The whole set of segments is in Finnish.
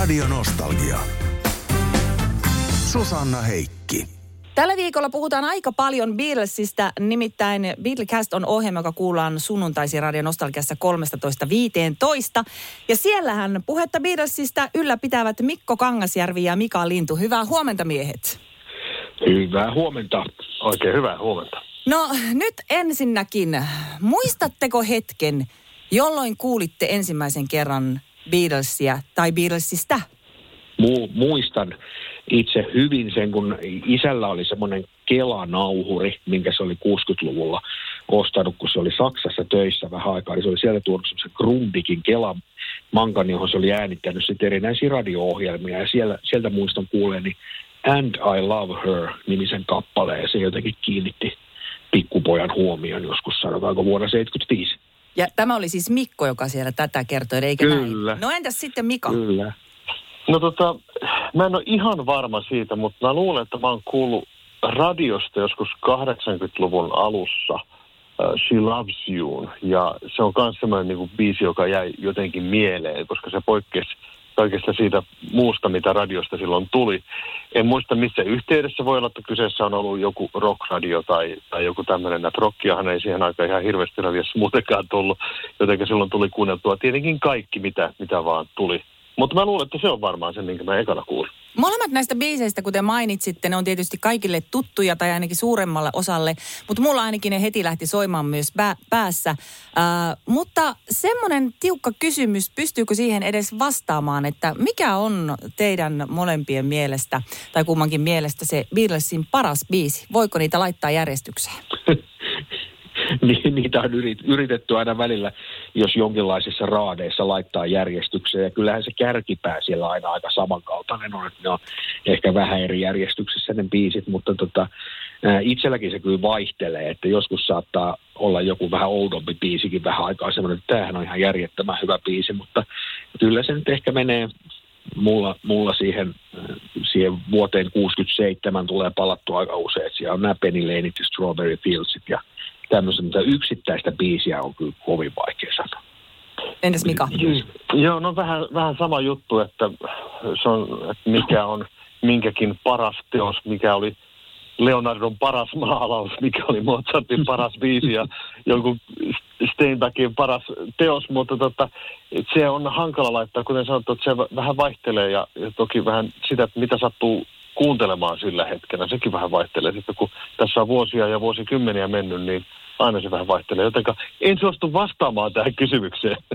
Radio Nostalgia. Susanna Heikki. Tällä viikolla puhutaan aika paljon Beatlesista, nimittäin Beatlecast on ohjelma, joka kuullaan sunnuntaisi Radio Nostalgiassa 13.15. Ja siellähän puhetta Beatlesista ylläpitävät Mikko Kangasjärvi ja Mika Lintu. Hyvää huomenta miehet. Hyvää huomenta. Oikein hyvää huomenta. No nyt ensinnäkin, muistatteko hetken, jolloin kuulitte ensimmäisen kerran Beatlesia tai Beatlesista? Mu- muistan itse hyvin sen, kun isällä oli semmoinen Kela-nauhuri, minkä se oli 60-luvulla ostanut, kun se oli Saksassa töissä vähän aikaa. Niin se oli siellä tuonut semmoisen Grundikin Kela mankan, johon se oli äänittänyt sitten erinäisiä radio-ohjelmia. Ja siellä, sieltä muistan kuuleeni And I Love Her nimisen kappaleen. Se jotenkin kiinnitti pikkupojan huomion joskus, sanotaanko vuonna 75. Ja tämä oli siis Mikko, joka siellä tätä kertoi, eikö Kyllä. näin? No entäs sitten Mika? Kyllä. No tota, mä en ole ihan varma siitä, mutta mä luulen, että mä oon kuullut radiosta joskus 80-luvun alussa uh, She Loves You. Ja se on myös semmoinen niin kuin biisi, joka jäi jotenkin mieleen, koska se poikkesi kaikesta siitä muusta, mitä radiosta silloin tuli. En muista missä yhteydessä voi olla, että kyseessä on ollut joku rockradio tai, tai joku tämmöinen, että rockiahan ei siihen aikaan ihan hirveästi radiossa muutenkaan tullut, jotenka silloin tuli kuunneltua tietenkin kaikki, mitä, mitä vaan tuli. Mutta mä luulen, että se on varmaan se, minkä mä ekana kuulin. Molemmat näistä biiseistä, kuten mainitsitte, ne on tietysti kaikille tuttuja tai ainakin suuremmalle osalle, mutta mulla ainakin ne heti lähti soimaan myös pää- päässä. Äh, mutta semmoinen tiukka kysymys, pystyykö siihen edes vastaamaan, että mikä on teidän molempien mielestä tai kummankin mielestä se Beatlesin paras biisi? Voiko niitä laittaa järjestykseen? Ni- niitä on yrit- yritetty aina välillä, jos jonkinlaisissa raadeissa laittaa järjestykseen. Ja kyllähän se kärkipää siellä aina aika samankaltainen on, että ne on ehkä vähän eri järjestyksessä ne biisit, mutta tota, itselläkin se kyllä vaihtelee, että joskus saattaa olla joku vähän oudompi biisikin vähän aikaa semmoinen, että tämähän on ihan järjettömän hyvä biisi, mutta kyllä se nyt ehkä menee mulla, mulla siihen, siihen vuoteen 67 tulee palattua aika usein. Siellä on nämä Penny Laneit ja Strawberry Fieldsit ja tämmöistä, mutta yksittäistä biisiä on kyllä kovin vaikea sanoa. Entäs Mika? Joo, no vähän, vähän sama juttu, että se on, että mikä on minkäkin paras teos, mikä oli Leonardon paras maalaus, mikä oli Mozartin paras biisi ja jonkun Steinbeckin paras teos, mutta tota, se on hankala laittaa, kuten sanottu, että se vähän vaihtelee ja, ja toki vähän sitä, että mitä sattuu kuuntelemaan sillä hetkellä, sekin vähän vaihtelee. Sitten kun tässä on vuosia ja vuosikymmeniä mennyt, niin aina se vähän vaihtelee. Jotenka en suostu vastaamaan tähän kysymykseen.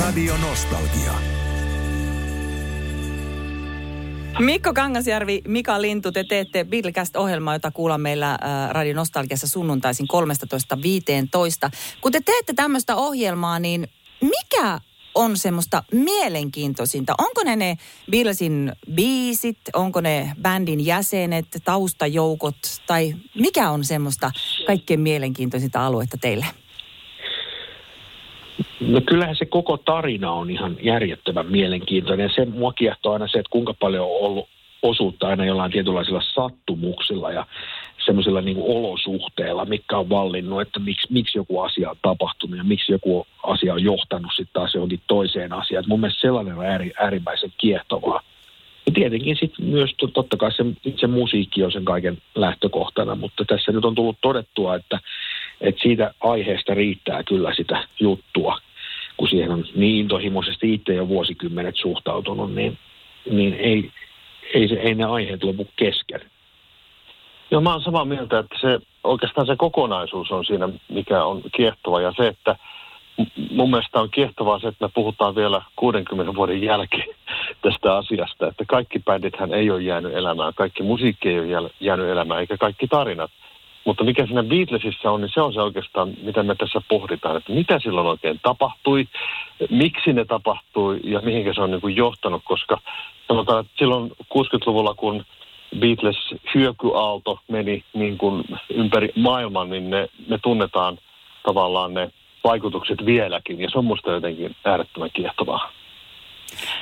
Radio Nostalgia. Mikko Kangasjärvi, Mika Lintu, te teette Beatlecast-ohjelmaa, jota kuullaan meillä äh, Radio Nostalgiassa sunnuntaisin 13.15. Kun te teette tämmöistä ohjelmaa, niin mikä on semmoista mielenkiintoisinta? Onko ne ne Beatlesin biisit, onko ne bändin jäsenet, taustajoukot tai mikä on semmoista kaikkein mielenkiintoisinta aluetta teille? No kyllähän se koko tarina on ihan järjettömän mielenkiintoinen. Ja se mua kiehtoo aina se, että kuinka paljon on ollut osuutta aina jollain tietynlaisilla sattumuksilla ja semmoisilla niin olosuhteilla, mikä on vallinnut, että miksi, miksi joku asia on tapahtunut ja miksi joku asia on johtanut sitten taas johonkin toiseen asiaan. Et mun mielestä sellainen on ääri, äärimmäisen kiehtovaa. Ja tietenkin sitten myös to- totta kai se, itse musiikki on sen kaiken lähtökohtana, mutta tässä nyt on tullut todettua, että, että siitä aiheesta riittää kyllä sitä juttua, kun siihen on niin intohimoisesti itse jo vuosikymmenet suhtautunut, niin, niin ei, ei, se, ei ne aiheet lopu kesken. Joo, mä oon samaa mieltä, että se, oikeastaan se kokonaisuus on siinä, mikä on kiehtova. Ja se, että mun mielestä on kiehtovaa se, että me puhutaan vielä 60 vuoden jälkeen tästä asiasta. Että kaikki bändithän ei ole jäänyt elämään, kaikki musiikki ei ole jäänyt elämään, eikä kaikki tarinat. Mutta mikä siinä Beatlesissa on, niin se on se oikeastaan, mitä me tässä pohditaan, että mitä silloin oikein tapahtui, miksi ne tapahtui ja mihinkä se on niin kuin johtanut, koska sanotaan, että silloin 60-luvulla, kun Beatles hyökyaalto meni niin kuin ympäri maailman, niin ne, me tunnetaan tavallaan ne vaikutukset vieläkin, ja se on musta jotenkin äärettömän kiehtovaa.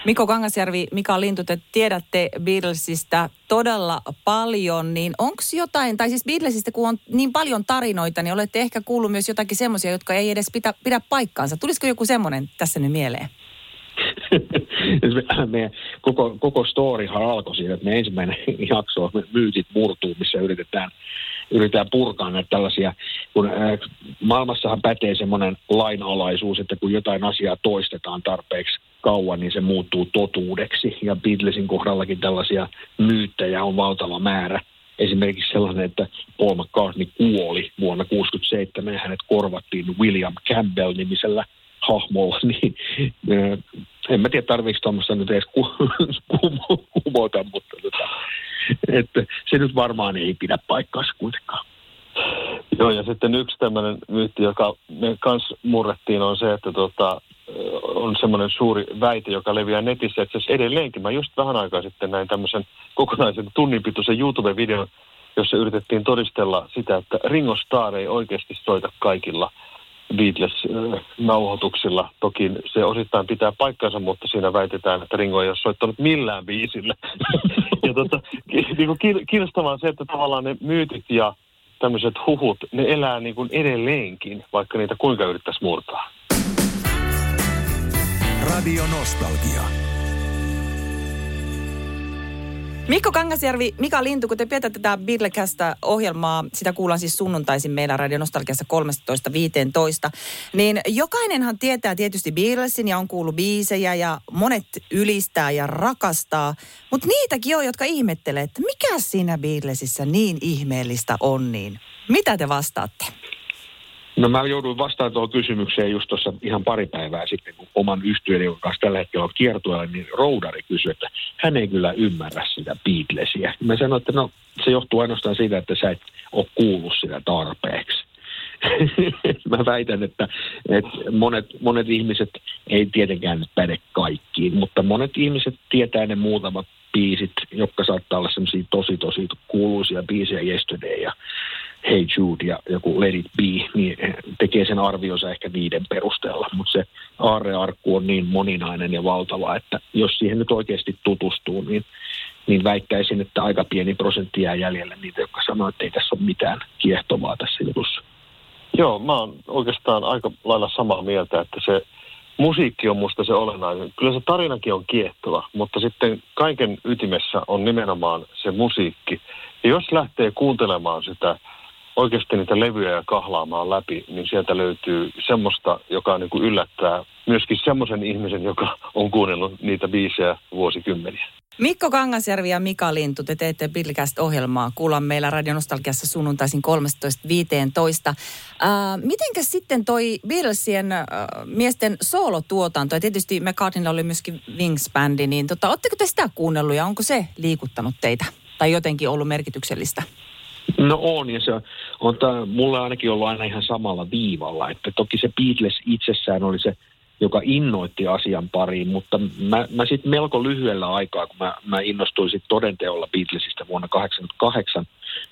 Mikko Kangasjärvi, Mika Lintu, te tiedätte Beatlesista todella paljon, niin onko jotain, tai siis Beatlesista kun on niin paljon tarinoita, niin olette ehkä kuullut myös jotakin semmoisia, jotka ei edes pidä, pidä paikkaansa. Tulisiko joku semmoinen tässä nyt mieleen? meidän koko, koko storyhan alkoi siitä, että me ensimmäinen jakso myytit murtuu, missä yritetään, yritetään purkaa näitä tällaisia, kun äh, maailmassahan pätee semmoinen lainalaisuus, että kun jotain asiaa toistetaan tarpeeksi kauan, niin se muuttuu totuudeksi. Ja Beatlesin kohdallakin tällaisia myyttejä on valtava määrä. Esimerkiksi sellainen, että Paul McCartney kuoli vuonna 1967 ja hänet korvattiin William Campbell-nimisellä hahmolla, niin en mä tiedä tarviiko tuommoista nyt edes kumota, mutta tota, että se nyt varmaan ei pidä paikkaansa kuitenkaan. Joo, ja sitten yksi tämmöinen myytti, joka me kanssa murrettiin, on se, että tota, on semmoinen suuri väite, joka leviää netissä, että siis edelleenkin, mä just vähän aikaa sitten näin tämmöisen kokonaisen tunninpituisen YouTube-videon, jossa yritettiin todistella sitä, että Ringo Starr ei oikeasti soita kaikilla – Beatles-nauhoituksilla. Toki se osittain pitää paikkansa, mutta siinä väitetään, että Ringo ei ole soittanut millään biisillä. ja tota, niin kuin kiinnostavaa se, että tavallaan ne myytit ja tämmöiset huhut, ne elää niin kuin edelleenkin, vaikka niitä kuinka yrittäisi murtaa. Radio Nostalgia. Mikko Kangasjärvi, Mika Lintu, kun te pidätte tätä Beatlekästä ohjelmaa, sitä kuullaan siis sunnuntaisin meidän Radio Nostalgiassa 13.15, niin jokainenhan tietää tietysti Beatlesin ja on kuullut biisejä ja monet ylistää ja rakastaa, mutta niitäkin on, jotka ihmettelee, että mikä siinä Beatlesissa niin ihmeellistä on, niin mitä te vastaatte? No mä jouduin vastaan tuohon kysymykseen just tuossa ihan pari päivää sitten, kun oman yhtiön, joka kanssa tällä hetkellä on kiertueella, niin roudari kysyi, että hän ei kyllä ymmärrä sitä Beatlesia. Mä sanoin, että no se johtuu ainoastaan siitä, että sä et ole kuullut sitä tarpeeksi. mä väitän, että, että monet, monet ihmiset ei tietenkään päde kaikkiin, mutta monet ihmiset tietää ne muutamat biisit, jotka saattaa olla semmoisia tosi tosi kuuluisia biisejä Yesterday ja Hey Jude ja joku Let It Be, niin tekee sen arvionsa ehkä niiden perusteella. Mutta se aarrearkku on niin moninainen ja valtava, että jos siihen nyt oikeasti tutustuu, niin, niin väittäisin, että aika pieni prosentti jää jäljelle niitä, jotka sanoo, että ei tässä ole mitään kiehtovaa tässä jutussa. Joo, mä oon oikeastaan aika lailla samaa mieltä, että se musiikki on musta se olennainen. Kyllä se tarinakin on kiehtova, mutta sitten kaiken ytimessä on nimenomaan se musiikki. Ja jos lähtee kuuntelemaan sitä oikeasti niitä levyjä ja kahlaamaan läpi, niin sieltä löytyy semmoista, joka niin kuin yllättää myöskin semmoisen ihmisen, joka on kuunnellut niitä biisejä vuosikymmeniä. Mikko Kangasjärvi ja Mika Lintu, te teette Billcast-ohjelmaa. Kuullaan meillä Radionostalgiassa sunnuntaisin 13.15. Äh, mitenkä sitten toi Beatlesien äh, miesten soolotuotanto, ja tietysti McCartneylla oli myöskin Wings-bändi, niin tota, ootteko te sitä kuunnellut ja onko se liikuttanut teitä? Tai jotenkin ollut merkityksellistä? No on, ja se on tämä, mulle ainakin ollut aina ihan samalla viivalla, että toki se Beatles itsessään oli se, joka innoitti asian pariin, mutta mä, mä sitten melko lyhyellä aikaa, kun mä, mä innostuin sitten todenteolla Beatlesista vuonna 1988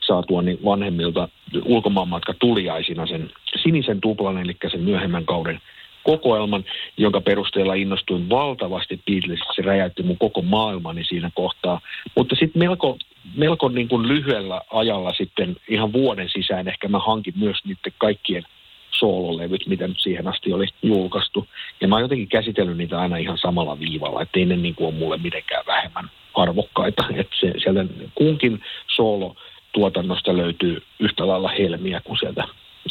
saatuani vanhemmilta ulkomaanmatka tuliaisina sen sinisen tuplan, eli sen myöhemmän kauden kokoelman, jonka perusteella innostuin valtavasti Beatlesista. Se räjäytti mun koko maailmani siinä kohtaa. Mutta sitten melko, melko niin kuin lyhyellä ajalla sitten ihan vuoden sisään ehkä mä hankin myös niiden kaikkien soololevyt, mitä nyt siihen asti oli julkaistu. Ja mä oon jotenkin käsitellyt niitä aina ihan samalla viivalla, että ei ne niin kuin ole mulle mitenkään vähemmän arvokkaita. Että se, sieltä kunkin soolo tuotannosta löytyy yhtä lailla helmiä kuin sieltä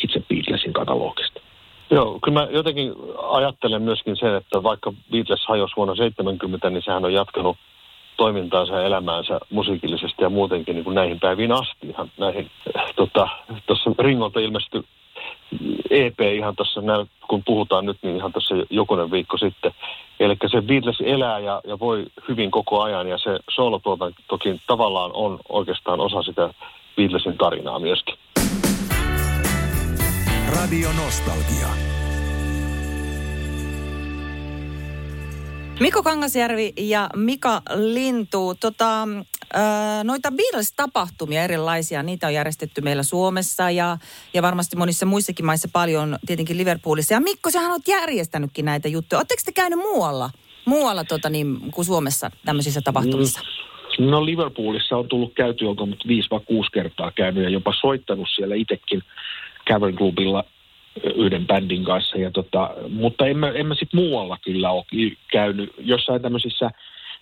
itse Beatlesin katalogista. Joo, kyllä mä jotenkin ajattelen myöskin sen, että vaikka Beatles hajosi vuonna 70, niin sehän on jatkanut toimintaansa ja elämäänsä musiikillisesti ja muutenkin niin kuin näihin päiviin asti. Ihan näihin, tota, tuossa Ringolta ilmestyi EP ihan tuossa, kun puhutaan nyt, niin ihan tuossa jokunen viikko sitten. Eli se Beatles elää ja, ja voi hyvin koko ajan ja se toki tavallaan on oikeastaan osa sitä Beatlesin tarinaa myöskin. Radio Nostalgia. Mikko Kangasjärvi ja Mika Lintu, tota, noita Beatles-tapahtumia erilaisia, niitä on järjestetty meillä Suomessa ja, ja varmasti monissa muissakin maissa paljon, tietenkin Liverpoolissa. Ja Mikko, sähän oot järjestänytkin näitä juttuja. Oletteko te käynyt muualla muualla tota, niin, kuin Suomessa tämmöisissä tapahtumissa? Mm. No Liverpoolissa on tullut käyty, onko nyt viisi vai kuusi kertaa käynyt ja jopa soittanut siellä itsekin Cavern Clubilla yhden bändin kanssa. Ja tota, mutta en mä, en mä sitten muualla kyllä ole käynyt. Jossain tämmöisissä,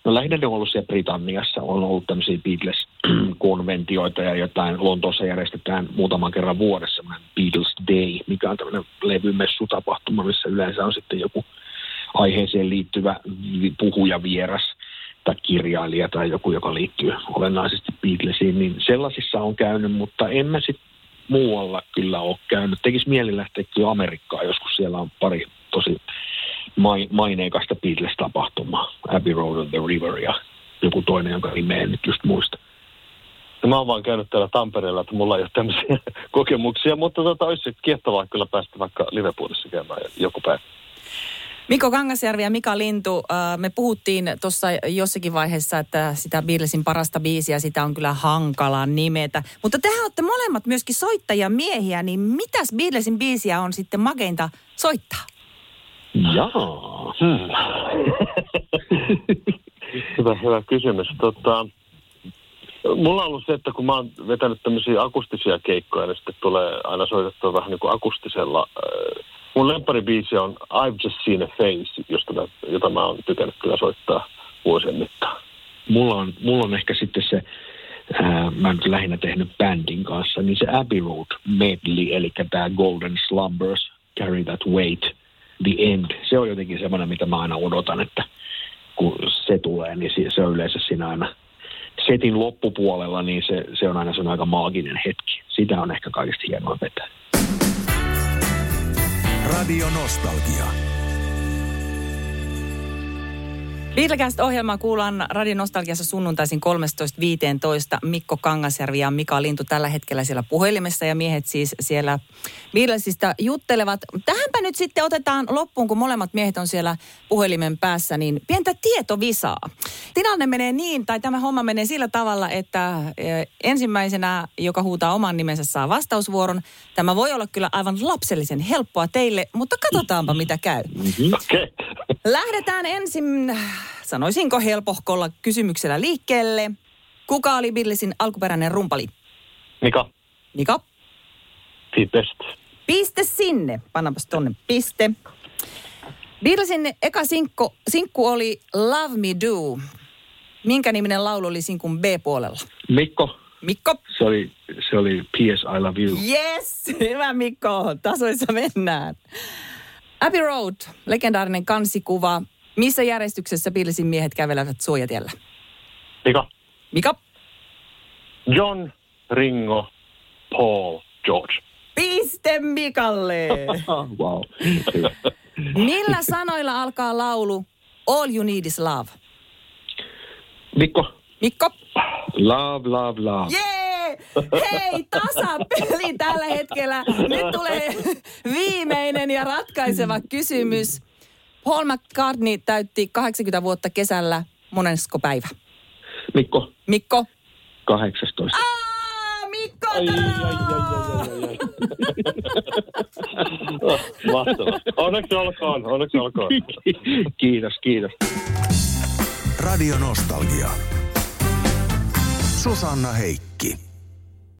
no lähinnä ne on ollut siellä Britanniassa, on ollut tämmöisiä Beatles-konventioita ja jotain. Lontoossa järjestetään muutaman kerran vuodessa semmoinen Beatles Day, mikä on tämmöinen levymessutapahtuma, missä yleensä on sitten joku aiheeseen liittyvä puhuja vieras tai kirjailija tai joku, joka liittyy olennaisesti Beatlesiin, niin sellaisissa on käynyt, mutta en mä sitten muualla kyllä ole käynyt. Tekisi mieli lähteä kyllä Amerikkaan, joskus siellä on pari tosi maineikasta Beatles-tapahtumaa. Abbey Road on the River ja joku toinen, jonka nimeä en nyt just muista. No mä oon vaan käynyt täällä Tampereella, että mulla ei ole tämmöisiä kokemuksia, mutta tota, olisi kiehtovaa kyllä päästä vaikka Liverpoolissa käymään joku päivä. Mikko Kangasjärvi ja Mika Lintu, äh, me puhuttiin tuossa jossakin vaiheessa, että sitä Beatlesin parasta biisiä, sitä on kyllä hankala nimetä. Mutta tehän olette molemmat myöskin soittajia miehiä, niin mitäs Beatlesin biisiä on sitten makeinta soittaa? Jaa. Hmm. hyvä, hyvä kysymys. Tota, mulla on ollut se, että kun mä oon vetänyt tämmöisiä akustisia keikkoja, niin sitten tulee aina soitettua vähän niin kuin akustisella äh, Mun lempparibiisi on I've Just Seen a Face, josta mä, jota mä oon tykännyt kyllä soittaa vuosien mittaan. Mulla on, mulla on ehkä sitten se, ää, mä oon lähinnä tehnyt bändin kanssa, niin se Abbey Road medley, eli tämä Golden Slumbers, Carry That Weight, The End. Se on jotenkin semmoinen, mitä mä aina odotan, että kun se tulee, niin se on yleensä siinä aina setin loppupuolella, niin se, se on aina se aika maaginen hetki. Sitä on ehkä kaikista hienoa vetää. Radio Nostalgia. Beatlecast-ohjelmaa kuullaan Radio Nostalgiassa sunnuntaisin 13.15. Mikko Kangasjärvi ja Mika Lintu tällä hetkellä siellä puhelimessa ja miehet siis siellä Beatlesista juttelevat. Tähänpä nyt sitten otetaan loppuun, kun molemmat miehet on siellä puhelimen päässä, niin pientä tietovisaa. Tilanne menee niin, tai tämä homma menee sillä tavalla, että eh, ensimmäisenä, joka huutaa oman nimensä, saa vastausvuoron. Tämä voi olla kyllä aivan lapsellisen helppoa teille, mutta katsotaanpa mitä käy. Mm-hmm. Okay. Lähdetään ensin, sanoisinko helpohkolla kysymyksellä liikkeelle. Kuka oli Billesin alkuperäinen rumpali? Mika. Mika. Piste. Piste sinne. Pannapas tonne piste. Beatlesin eka sinkku, sinkku oli Love Me Do. Minkä niminen laulu oli sinkun B-puolella? Mikko. Mikko. Se oli, se oli P.S. I Love You. Yes, hyvä Mikko. Tasoissa mennään. Abbey Road, legendaarinen kansikuva. Missä järjestyksessä Beatlesin miehet kävelevät suojatiellä? Mika. Mika. John, Ringo, Paul, George. Piste Mikalle. wow. Millä sanoilla alkaa laulu All You Need Is Love? Mikko. Mikko. Love, love, love. Jee! Hei, tasapeli tällä hetkellä. Nyt tulee viimeinen ja ratkaiseva kysymys. Paul McCartney täytti 80 vuotta kesällä monesko päivä? Mikko. Mikko. 18. Aa, Mikko! Ai, ai, ai, ai, ai, ai. oh, mahtavaa. Onneksi olkoon, onneksi olkoon. kiitos, kiitos. Radio Nostalgia. Susanna Heikki.